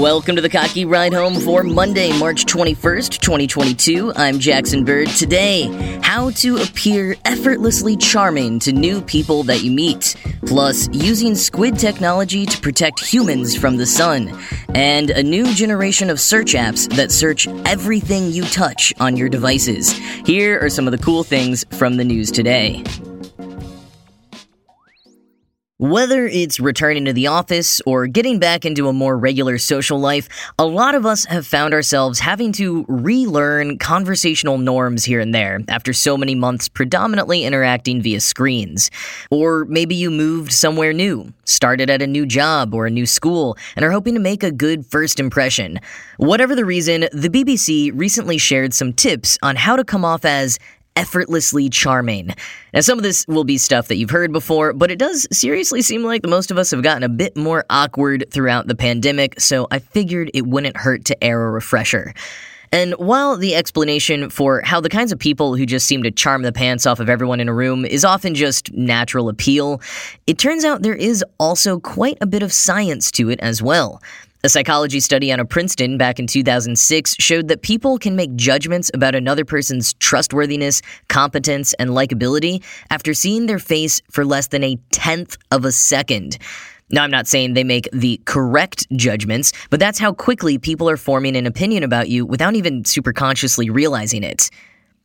Welcome to the Kottke Ride Home for Monday, March 21st, 2022. I'm Jackson Bird. Today, how to appear effortlessly charming to new people that you meet, plus using squid technology to protect humans from the sun, and a new generation of search apps that search everything you touch on your devices. Here are some of the cool things from the news today. Whether it's returning to the office or getting back into a more regular social life, a lot of us have found ourselves having to relearn conversational norms here and there after so many months predominantly interacting via screens. Or maybe you moved somewhere new, started at a new job or a new school, and are hoping to make a good first impression. Whatever the reason, the BBC recently shared some tips on how to come off as effortlessly charming. Now, some of this will be stuff that you've heard before, but it does seriously seem like the most of us have gotten a bit more awkward throughout the pandemic, so I figured it wouldn't hurt to air a refresher. And while the explanation for how the kinds of people who just seem to charm the pants off of everyone in a room is often just natural appeal, it turns out there is also quite a bit of science to it as well. A psychology study out of Princeton back in 2006 showed that people can make judgments about another person's trustworthiness, competence, and likability after seeing their face for less than a tenth of a second. Now, I'm not saying they make the correct judgments, but that's how quickly people are forming an opinion about you without even super consciously realizing it.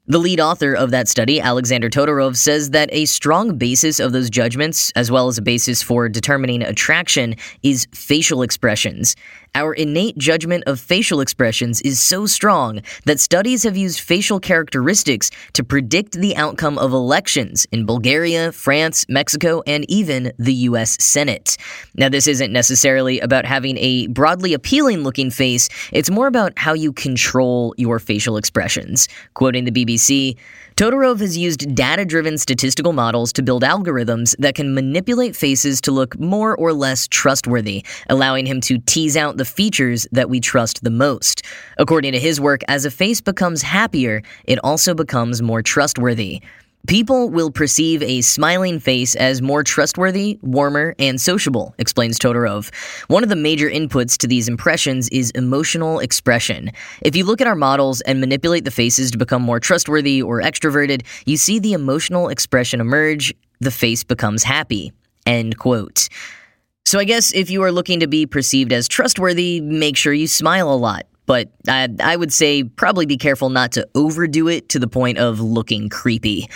The lead author of that study, Alexander Todorov, says that a strong basis of those judgments, as well as a basis for determining attraction, is facial expressions. Our innate judgment of facial expressions is so strong that studies have used facial characteristics to predict the outcome of elections in Bulgaria, France, Mexico, and even the US Senate. Now, this isn't necessarily about having a broadly appealing looking face, it's more about how you control your facial expressions. Quoting the BBC, Todorov has used data driven statistical models to build algorithms that can manipulate faces to look more or less trustworthy, allowing him to tease out the features that we trust the most. According to his work, as a face becomes happier, it also becomes more trustworthy. People will perceive a smiling face as more trustworthy, warmer, and sociable, explains Todorov. One of the major inputs to these impressions is emotional expression. If you look at our models and manipulate the faces to become more trustworthy or extroverted, you see the emotional expression emerge, the face becomes happy. End quote. So I guess if you are looking to be perceived as trustworthy, make sure you smile a lot. But I, I would say probably be careful not to overdo it to the point of looking creepy.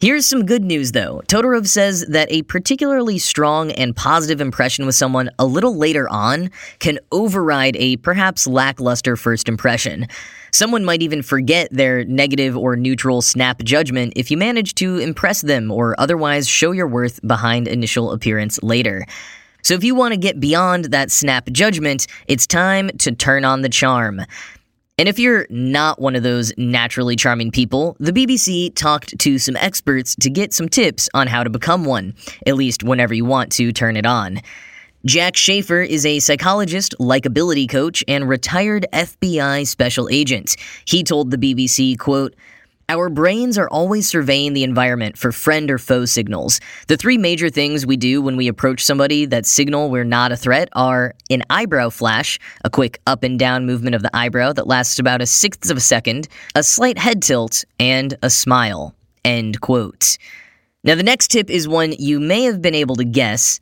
Here's some good news though. Todorov says that a particularly strong and positive impression with someone a little later on can override a perhaps lackluster first impression. Someone might even forget their negative or neutral snap judgment if you manage to impress them or otherwise show your worth behind initial appearance later. So if you want to get beyond that snap judgment, it's time to turn on the charm. And if you're not one of those naturally charming people, the BBC talked to some experts to get some tips on how to become one, at least whenever you want to turn it on. Jack Schafer is a psychologist, likability coach, and retired FBI special agent. He told the BBC, quote, our brains are always surveying the environment for friend or foe signals. The three major things we do when we approach somebody that signal we're not a threat are an eyebrow flash, a quick up and down movement of the eyebrow that lasts about a sixth of a second, a slight head tilt, and a smile. End quote. Now, the next tip is one you may have been able to guess.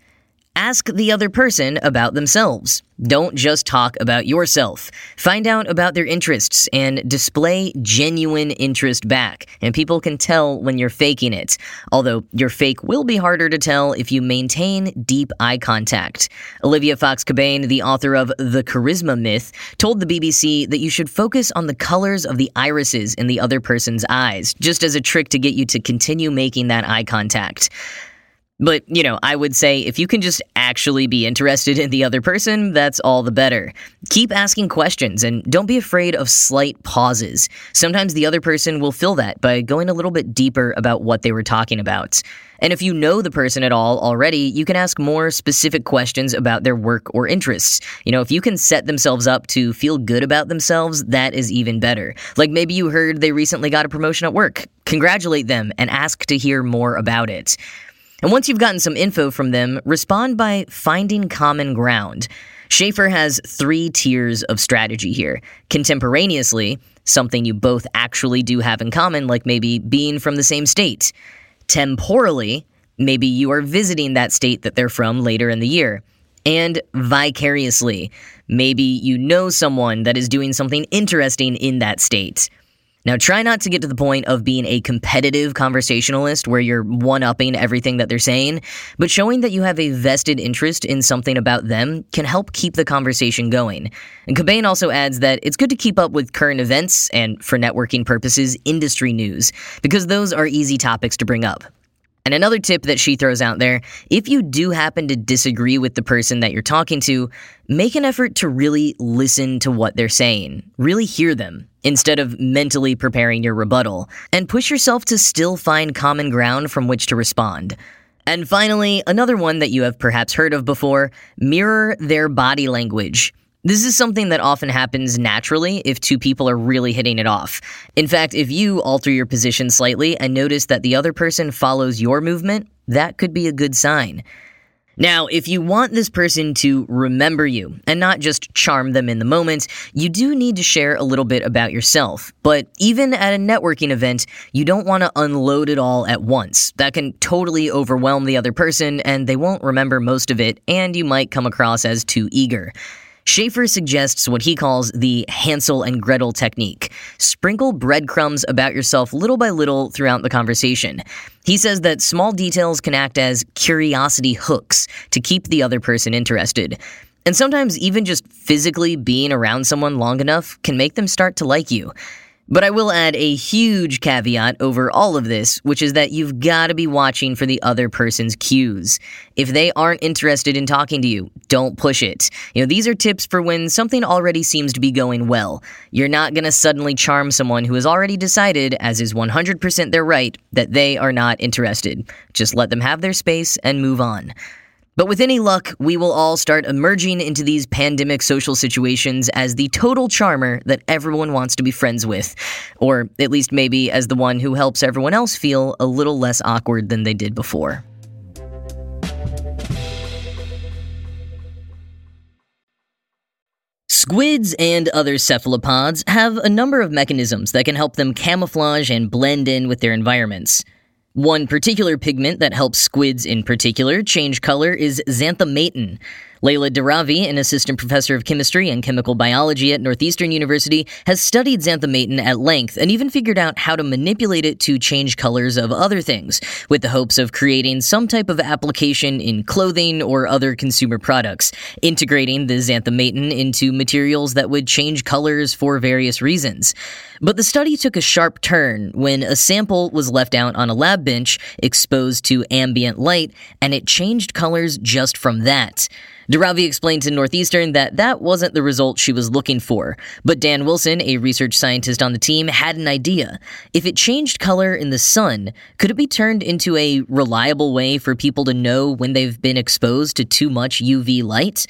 Ask the other person about themselves. Don't just talk about yourself. Find out about their interests and display genuine interest back. And people can tell when you're faking it. Although your fake will be harder to tell if you maintain deep eye contact. Olivia Fox Cabane, the author of The Charisma Myth, told the BBC that you should focus on the colors of the irises in the other person's eyes, just as a trick to get you to continue making that eye contact. But, you know, I would say if you can just actually be interested in the other person, that's all the better. Keep asking questions and don't be afraid of slight pauses. Sometimes the other person will fill that by going a little bit deeper about what they were talking about. And if you know the person at all already, you can ask more specific questions about their work or interests. You know, if you can set themselves up to feel good about themselves, that is even better. Like maybe you heard they recently got a promotion at work. Congratulate them and ask to hear more about it. And once you've gotten some info from them, respond by finding common ground. Schafer has three tiers of strategy here. Contemporaneously, something you both actually do have in common, like maybe being from the same state. Temporally, maybe you are visiting that state that they're from later in the year. And vicariously, maybe you know someone that is doing something interesting in that state. Now, try not to get to the point of being a competitive conversationalist where you're one upping everything that they're saying, but showing that you have a vested interest in something about them can help keep the conversation going. And Cabane also adds that it's good to keep up with current events and, for networking purposes, industry news, because those are easy topics to bring up. And another tip that she throws out there if you do happen to disagree with the person that you're talking to, make an effort to really listen to what they're saying, really hear them, instead of mentally preparing your rebuttal, and push yourself to still find common ground from which to respond. And finally, another one that you have perhaps heard of before mirror their body language. This is something that often happens naturally if two people are really hitting it off. In fact, if you alter your position slightly and notice that the other person follows your movement, that could be a good sign. Now, if you want this person to remember you and not just charm them in the moment, you do need to share a little bit about yourself. But even at a networking event, you don't want to unload it all at once. That can totally overwhelm the other person and they won't remember most of it, and you might come across as too eager. Schafer suggests what he calls the Hansel and Gretel technique. Sprinkle breadcrumbs about yourself little by little throughout the conversation. He says that small details can act as curiosity hooks to keep the other person interested. And sometimes even just physically being around someone long enough can make them start to like you. But I will add a huge caveat over all of this, which is that you've got to be watching for the other person's cues. If they aren't interested in talking to you, don't push it. You know, these are tips for when something already seems to be going well. You're not going to suddenly charm someone who has already decided, as is 100% their right, that they are not interested. Just let them have their space and move on. But with any luck, we will all start emerging into these pandemic social situations as the total charmer that everyone wants to be friends with. Or at least maybe as the one who helps everyone else feel a little less awkward than they did before. Squids and other cephalopods have a number of mechanisms that can help them camouflage and blend in with their environments. One particular pigment that helps squids in particular change color is xanthommatin. Leila Deravi, an assistant professor of chemistry and chemical biology at Northeastern University, has studied xanthommatin at length and even figured out how to manipulate it to change colors of other things, with the hopes of creating some type of application in clothing or other consumer products, integrating the xanthommatin into materials that would change colors for various reasons. But the study took a sharp turn when a sample was left out on a lab bench exposed to ambient light, and it changed colors just from that. Deravi explained to Northeastern that that wasn't the result she was looking for, but Dan Wilson, a research scientist on the team, had an idea. If it changed color in the sun, could it be turned into a reliable way for people to know when they've been exposed to too much UV light?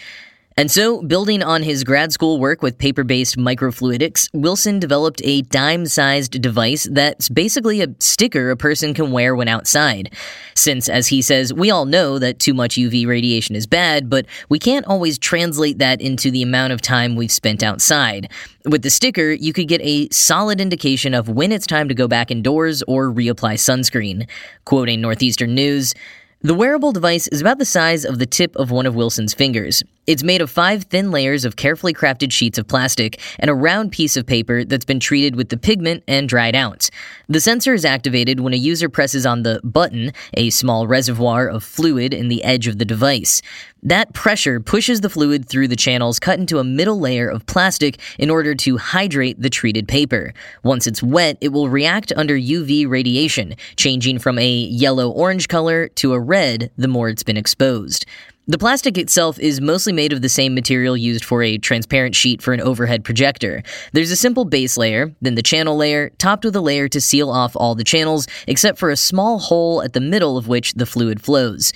And so, building on his grad school work with paper based microfluidics, Wilson developed a dime sized device that's basically a sticker a person can wear when outside. Since, as he says, we all know that too much UV radiation is bad, but we can't always translate that into the amount of time we've spent outside. With the sticker, you could get a solid indication of when it's time to go back indoors or reapply sunscreen. Quoting Northeastern News, the wearable device is about the size of the tip of one of Wilson's fingers. It's made of five thin layers of carefully crafted sheets of plastic and a round piece of paper that's been treated with the pigment and dried out. The sensor is activated when a user presses on the button, a small reservoir of fluid in the edge of the device. That pressure pushes the fluid through the channels cut into a middle layer of plastic in order to hydrate the treated paper. Once it's wet, it will react under UV radiation, changing from a yellow orange color to a red the more it's been exposed. The plastic itself is mostly made of the same material used for a transparent sheet for an overhead projector. There's a simple base layer, then the channel layer, topped with a layer to seal off all the channels, except for a small hole at the middle of which the fluid flows.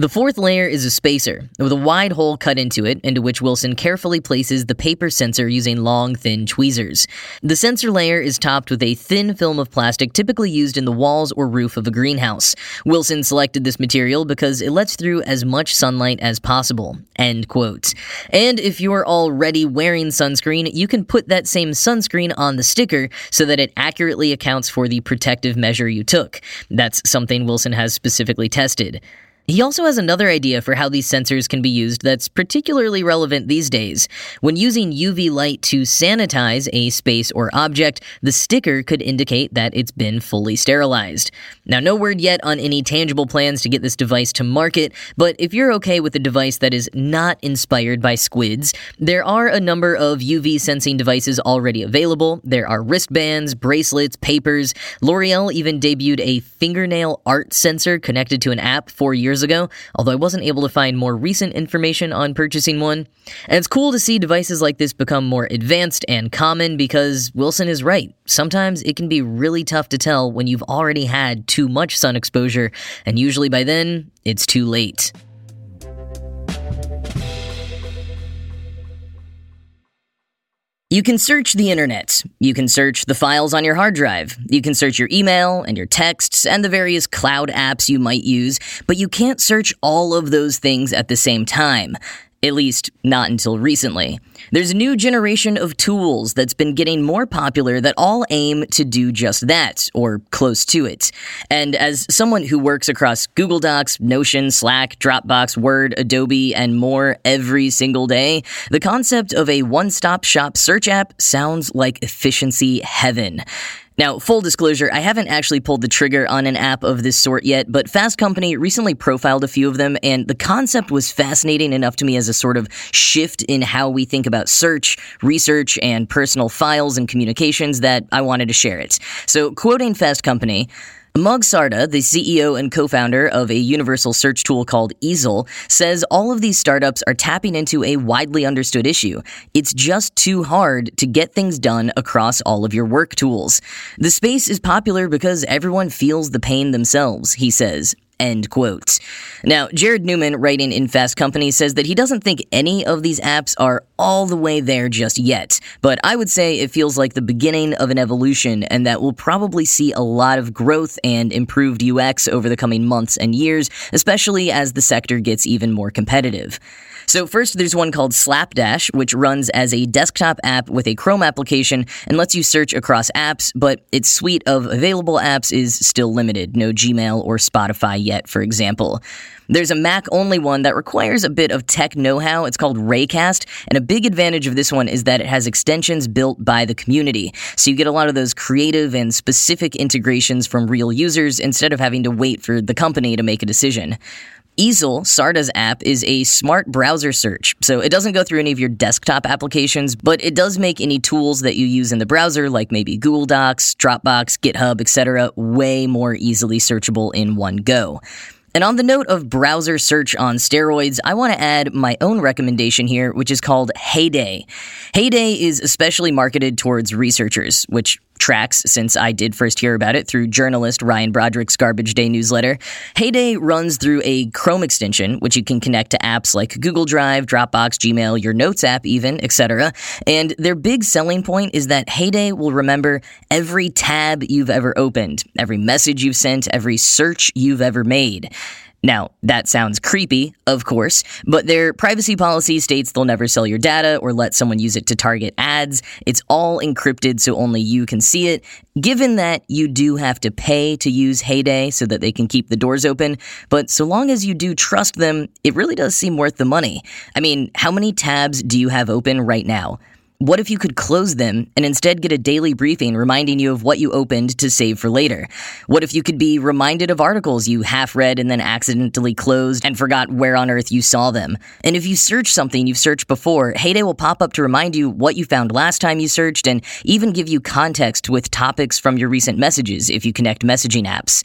The fourth layer is a spacer, with a wide hole cut into it, into which Wilson carefully places the paper sensor using long, thin tweezers. The sensor layer is topped with a thin film of plastic typically used in the walls or roof of a greenhouse. Wilson selected this material because it lets through as much sunlight as possible. End quote. And if you're already wearing sunscreen, you can put that same sunscreen on the sticker so that it accurately accounts for the protective measure you took. That's something Wilson has specifically tested. He also has another idea for how these sensors can be used that's particularly relevant these days. When using UV light to sanitize a space or object, the sticker could indicate that it's been fully sterilized. Now, no word yet on any tangible plans to get this device to market, but if you're okay with a device that is not inspired by squids, there are a number of UV sensing devices already available. There are wristbands, bracelets, papers. L'Oreal even debuted a fingernail art sensor connected to an app four years ago, although I wasn't able to find more recent information on purchasing one. And it's cool to see devices like this become more advanced and common because Wilson is right. Sometimes it can be really tough to tell when you've already had too much sun exposure, and usually by then, it's too late. You can search the internet. You can search the files on your hard drive. You can search your email and your texts and the various cloud apps you might use, but you can't search all of those things at the same time. At least, not until recently. There's a new generation of tools that's been getting more popular that all aim to do just that, or close to it. And as someone who works across Google Docs, Notion, Slack, Dropbox, Word, Adobe, and more every single day, the concept of a one stop shop search app sounds like efficiency heaven. Now, full disclosure, I haven't actually pulled the trigger on an app of this sort yet, but Fast Company recently profiled a few of them, and the concept was fascinating enough to me as a sort of shift in how we think about search, research, and personal files and communications that I wanted to share it. So, quoting Fast Company, Mog Sarda, the CEO and co-founder of a universal search tool called Easel, says all of these startups are tapping into a widely understood issue. It's just too hard to get things done across all of your work tools. The space is popular because everyone feels the pain themselves, he says. End quote. Now, Jared Newman, writing in Fast Company, says that he doesn't think any of these apps are all the way there just yet, but I would say it feels like the beginning of an evolution and that we'll probably see a lot of growth and improved UX over the coming months and years, especially as the sector gets even more competitive. So first, there's one called Slapdash, which runs as a desktop app with a Chrome application and lets you search across apps, but its suite of available apps is still limited. No Gmail or Spotify yet, for example. There's a Mac only one that requires a bit of tech know how. It's called Raycast, and a big advantage of this one is that it has extensions built by the community. So you get a lot of those creative and specific integrations from real users instead of having to wait for the company to make a decision. Easel, Sarda's app, is a smart browser search, so it doesn't go through any of your desktop applications, but it does make any tools that you use in the browser, like maybe Google Docs, Dropbox, GitHub, etc., way more easily searchable in one go. And on the note of browser search on steroids, I want to add my own recommendation here, which is called Heyday. Heyday is especially marketed towards researchers, which tracks since I did first hear about it through journalist Ryan Broderick's Garbage Day newsletter. Heyday runs through a Chrome extension, which you can connect to apps like Google Drive, Dropbox, Gmail, your Notes app, even, etc. And their big selling point is that Heyday will remember every tab you've ever opened, every message you've sent, every search you've ever made. Now, that sounds creepy, of course, but their privacy policy states they'll never sell your data or let someone use it to target ads. It's all encrypted so only you can see it, given that you do have to pay to use Heyday so that they can keep the doors open. But so long as you do trust them, it really does seem worth the money. I mean, how many tabs do you have open right now? What if you could close them and instead get a daily briefing reminding you of what you opened to save for later? What if you could be reminded of articles you half read and then accidentally closed and forgot where on earth you saw them? And if you search something you've searched before, Heyday will pop up to remind you what you found last time you searched and even give you context with topics from your recent messages if you connect messaging apps.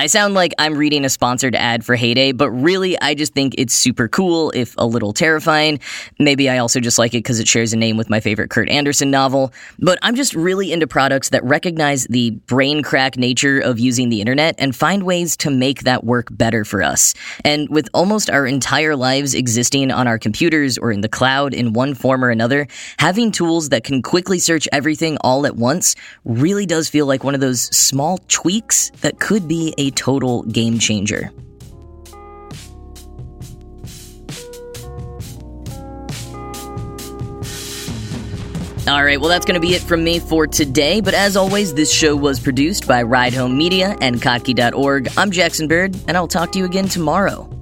I sound like I'm reading a sponsored ad for Heyday, but really, I just think it's super cool, if a little terrifying. Maybe I also just like it because it shares a name with my favorite Kurt Andersen novel. But I'm just really into products that recognize the brain crack nature of using the internet and find ways to make that work better for us. And with almost our entire lives existing on our computers or in the cloud in one form or another, having tools that can quickly search everything all at once really does feel like one of those small tweaks that could be a total game changer. All right, well, that's going to be it from me for today. But as always, this show was produced by Ride Home Media and Kottke.org. I'm Jackson Bird, and I'll talk to you again tomorrow.